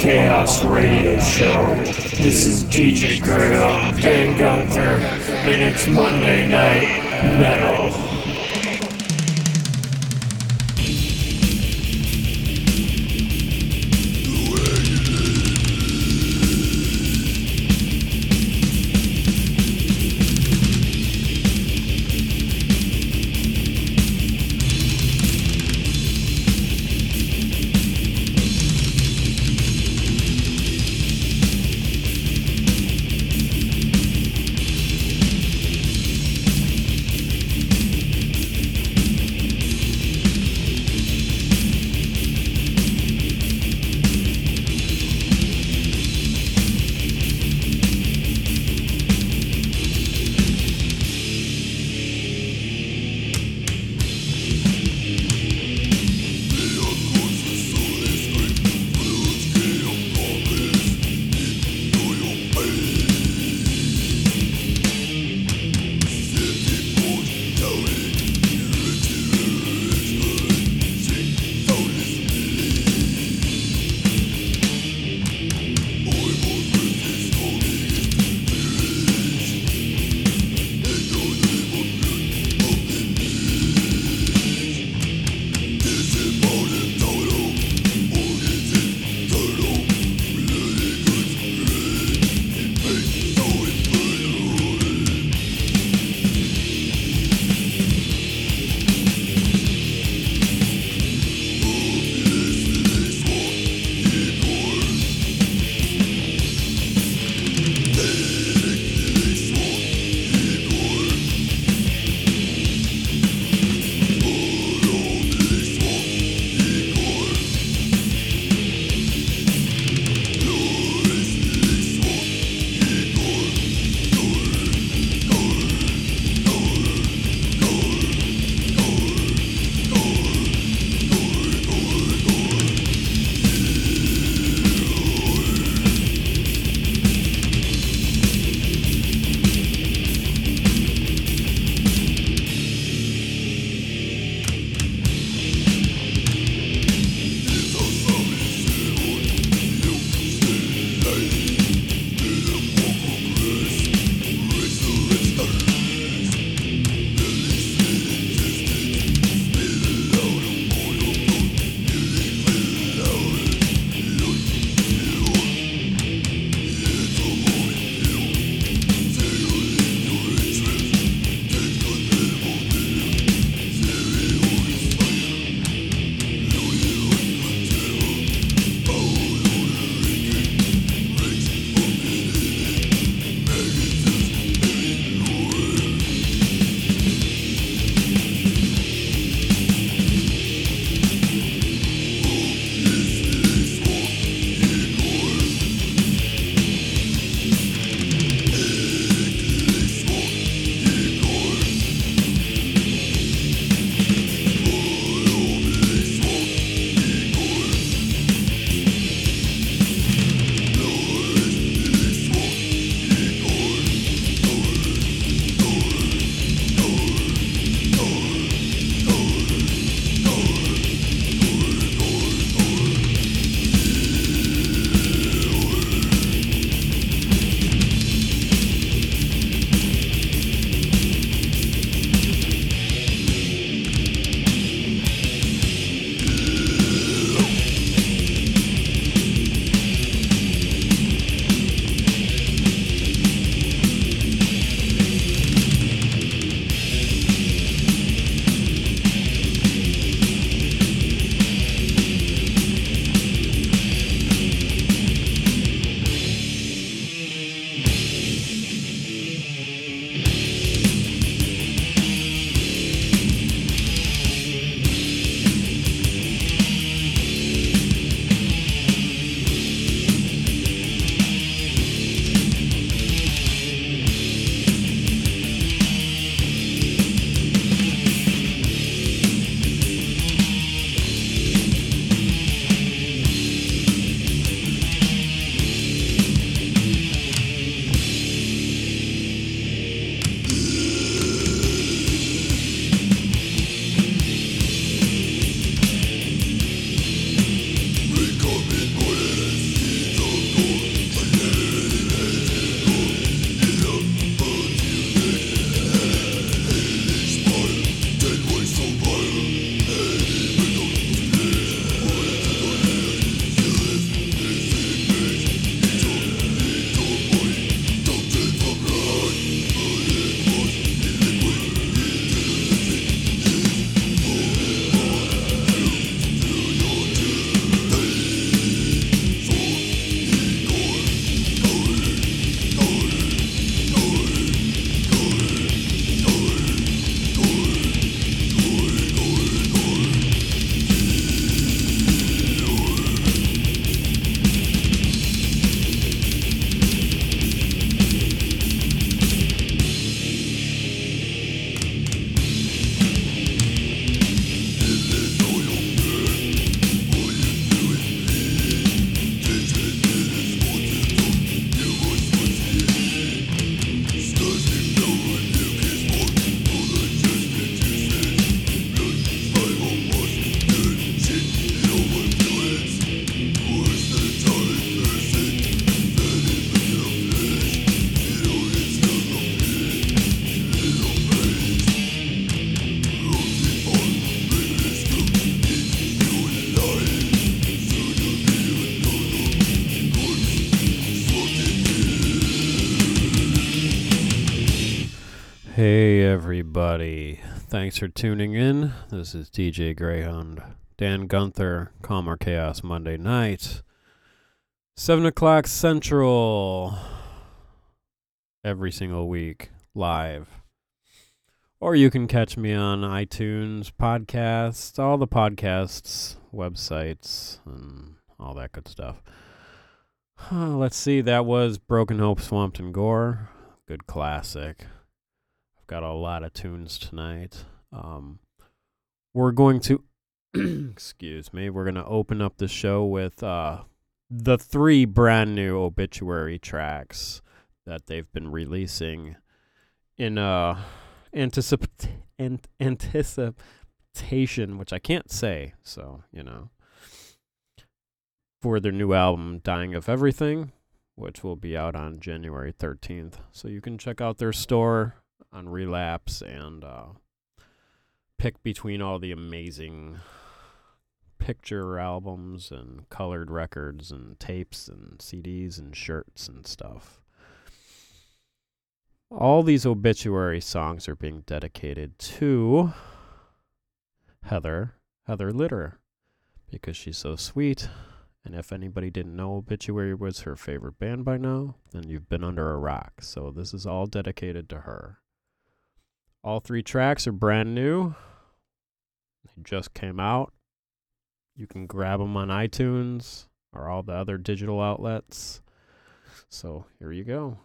Chaos Radio Show. This is DJ Greyhünd, Dan Gunther, and it's Monday Night Metal. Everybody, thanks for tuning in. This is DJ Greyhünd, Dan Gunther, Calm or Chaos Monday night, 7 o'clock Central, every single week, live. Or you can catch me on iTunes, podcasts, all the podcasts, websites, and all that good stuff. let's see, that was Broken Hope, Swamped in Gore. Good classic got a lot of tunes tonight. Um, we're going to, excuse me, we're going to open up the show with uh, the three brand new obituary tracks that they've been releasing in uh, anticip- ant- anticipation, which I can't say, so, you know, for their new album, Dying of Everything, which will be out on January 13th. So you can check out their store on Relapse and uh, pick between all the amazing picture albums and colored records and tapes and CDs and shirts and stuff. All these obituary songs are being dedicated to Heather, Heather Litter, because she's so sweet. And if anybody didn't know Obituary was her favorite band by now, then you've been under a rock. So this is all dedicated to her. All three tracks are brand new. They just came out. You can grab them on iTunes or all the other digital outlets. So here you go.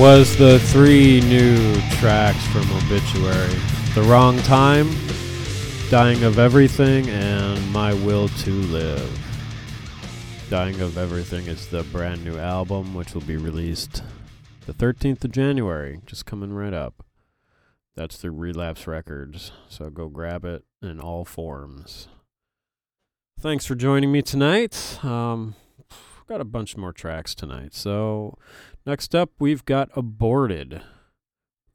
Was the three new tracks from Obituary The Wrong Time, Dying of Everything, and My Will to Live. Dying of Everything is the brand new album, which will be released the 13th of January, just coming right up. That's through Relapse Records, so go grab it in all forms. Thanks for joining me tonight. Um, got a bunch more tracks tonight. So next up, we've got Aborted,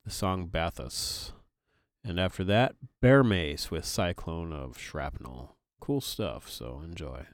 the song Bathos. And after that, Bear Mace with Cyclone of Shrapnel. Cool stuff, so enjoy.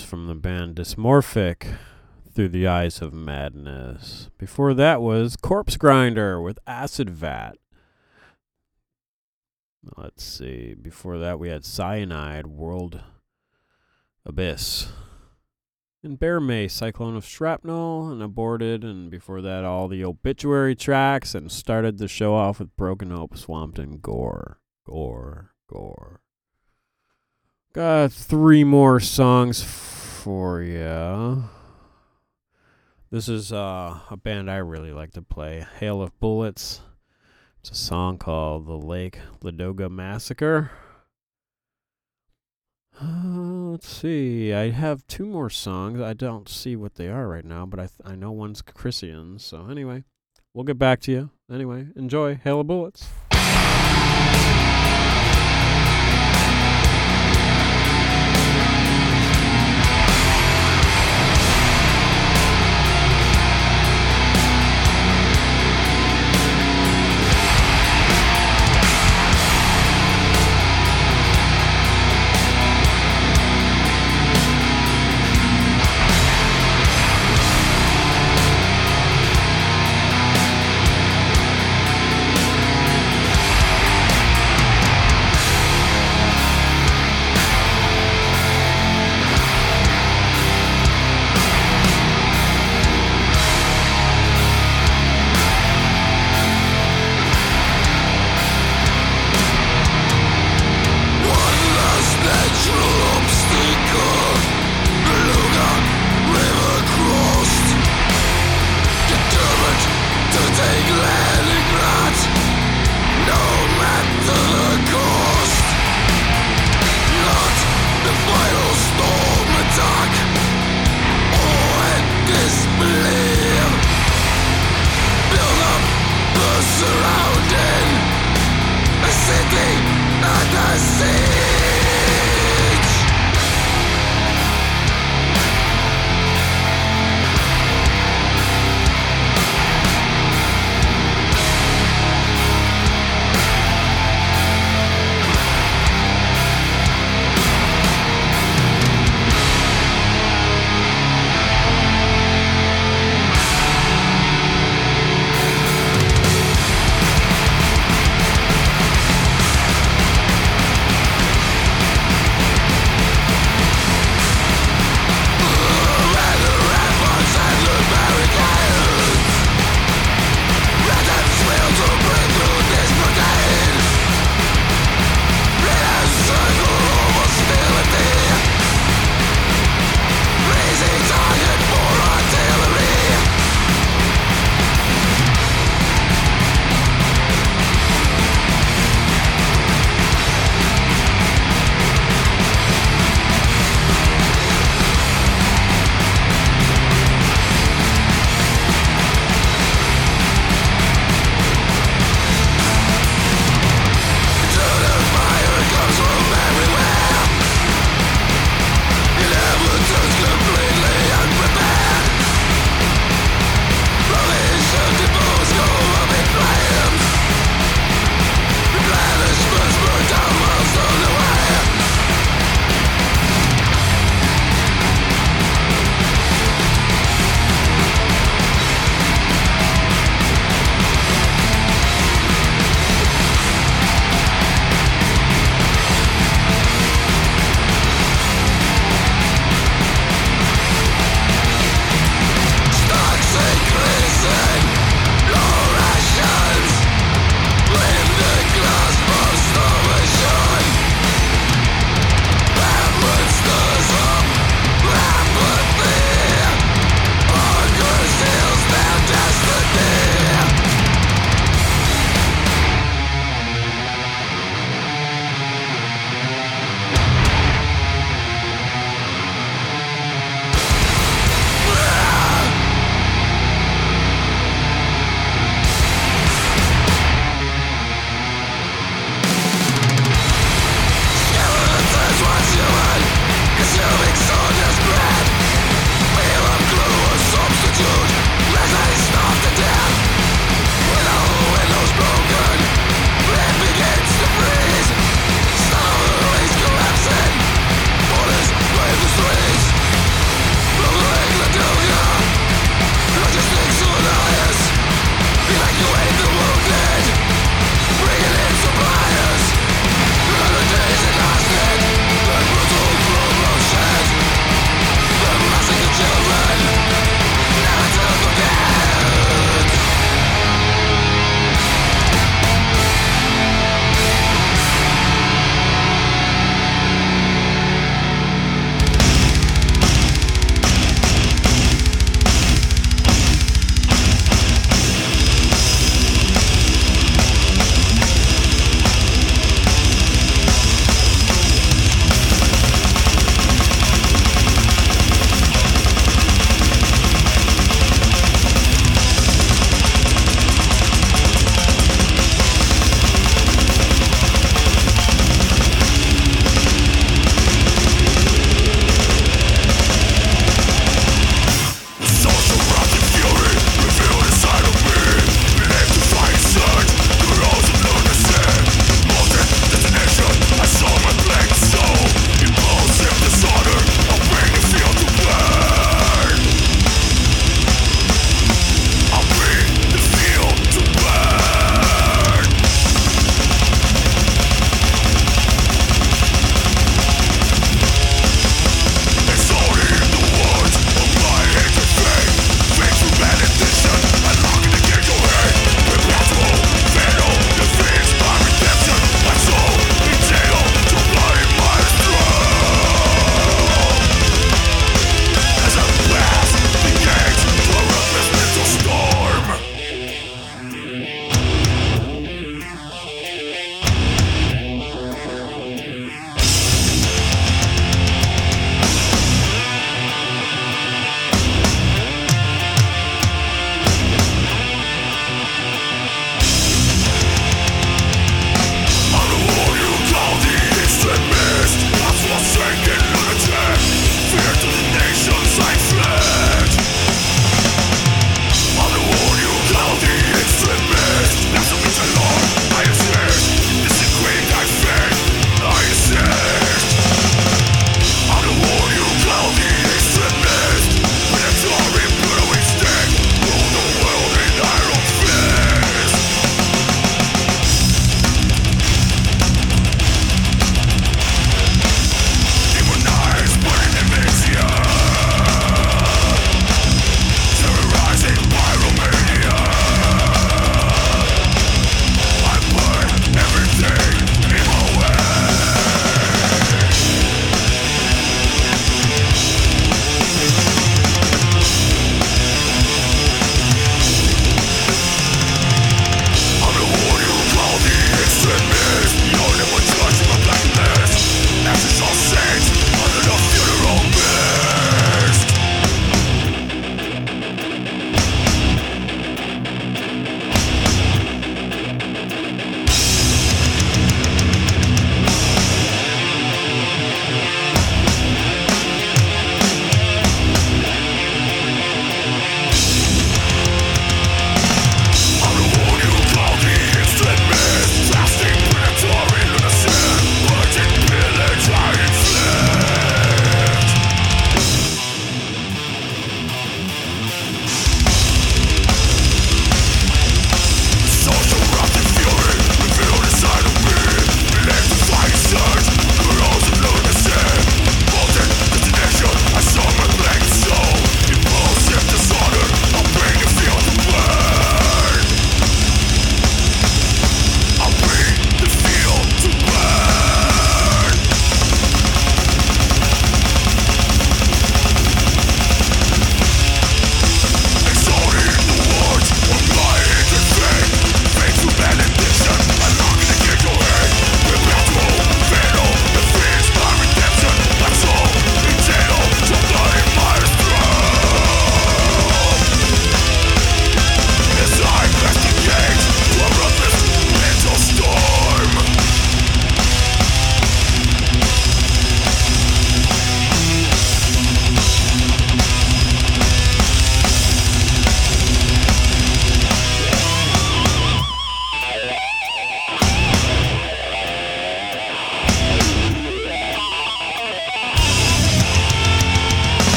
From the band Dysmorphic, Through the Eyes of Madness. Before that was Corpse Grinder with Acid Vat. Let's see. Before that, we had Cianide, World Abyss. And Bear Mace, Cyclone of Shrapnel, and Aborted. And before that, all the obituary tracks. And started the show off with Broken Hope, Swamped in Gore. Gore, Gore. Got three more songs for you. This is uh, a band I really like to play, Hail of Bullets. It's a song called The Lake Ladoga Massacre. Uh, let's see. I have two more songs. I don't see what they are right now, but I th- I know one's Krisiun. So anyway, we'll get back to you. Anyway, enjoy Hail of Bullets.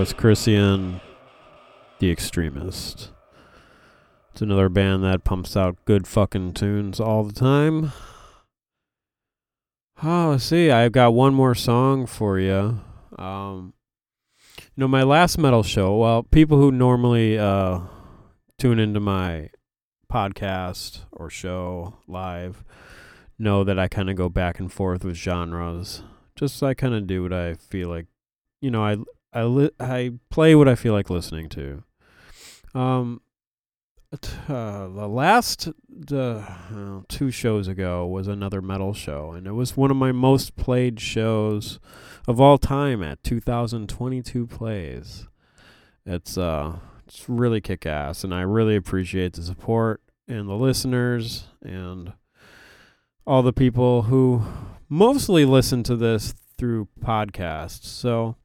Was Krisiun the Extremist. It's another band that pumps out good fucking tunes all the time. Oh, see. I've got one more song for you. Um, you know, my last metal show, well, people who normally uh, tune into my podcast or show live know that I kind of go back and forth with genres. Just I kind of do what I feel like. You know, I I li- I play what I feel like listening to. Um, uh, the last uh, two shows ago was another metal show, and it was one of my most played shows of all time at 2,022 plays. It's uh, it's really kick ass, and I really appreciate the support and the listeners and all the people who mostly listen to this through podcasts. So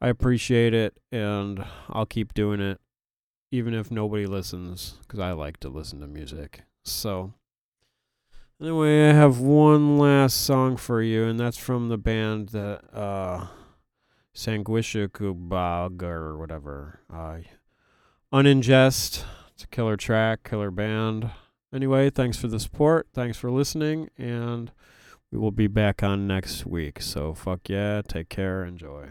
I appreciate it, and I'll keep doing it even if nobody listens, because I like to listen to music. So, anyway, I have one last song for you, and that's from the band that uh, Sanguisugabogg or whatever. Uh, Uningest. It's a killer track, killer band. Anyway, thanks for the support. Thanks for listening, and we will be back on next week. So, fuck yeah, take care, enjoy.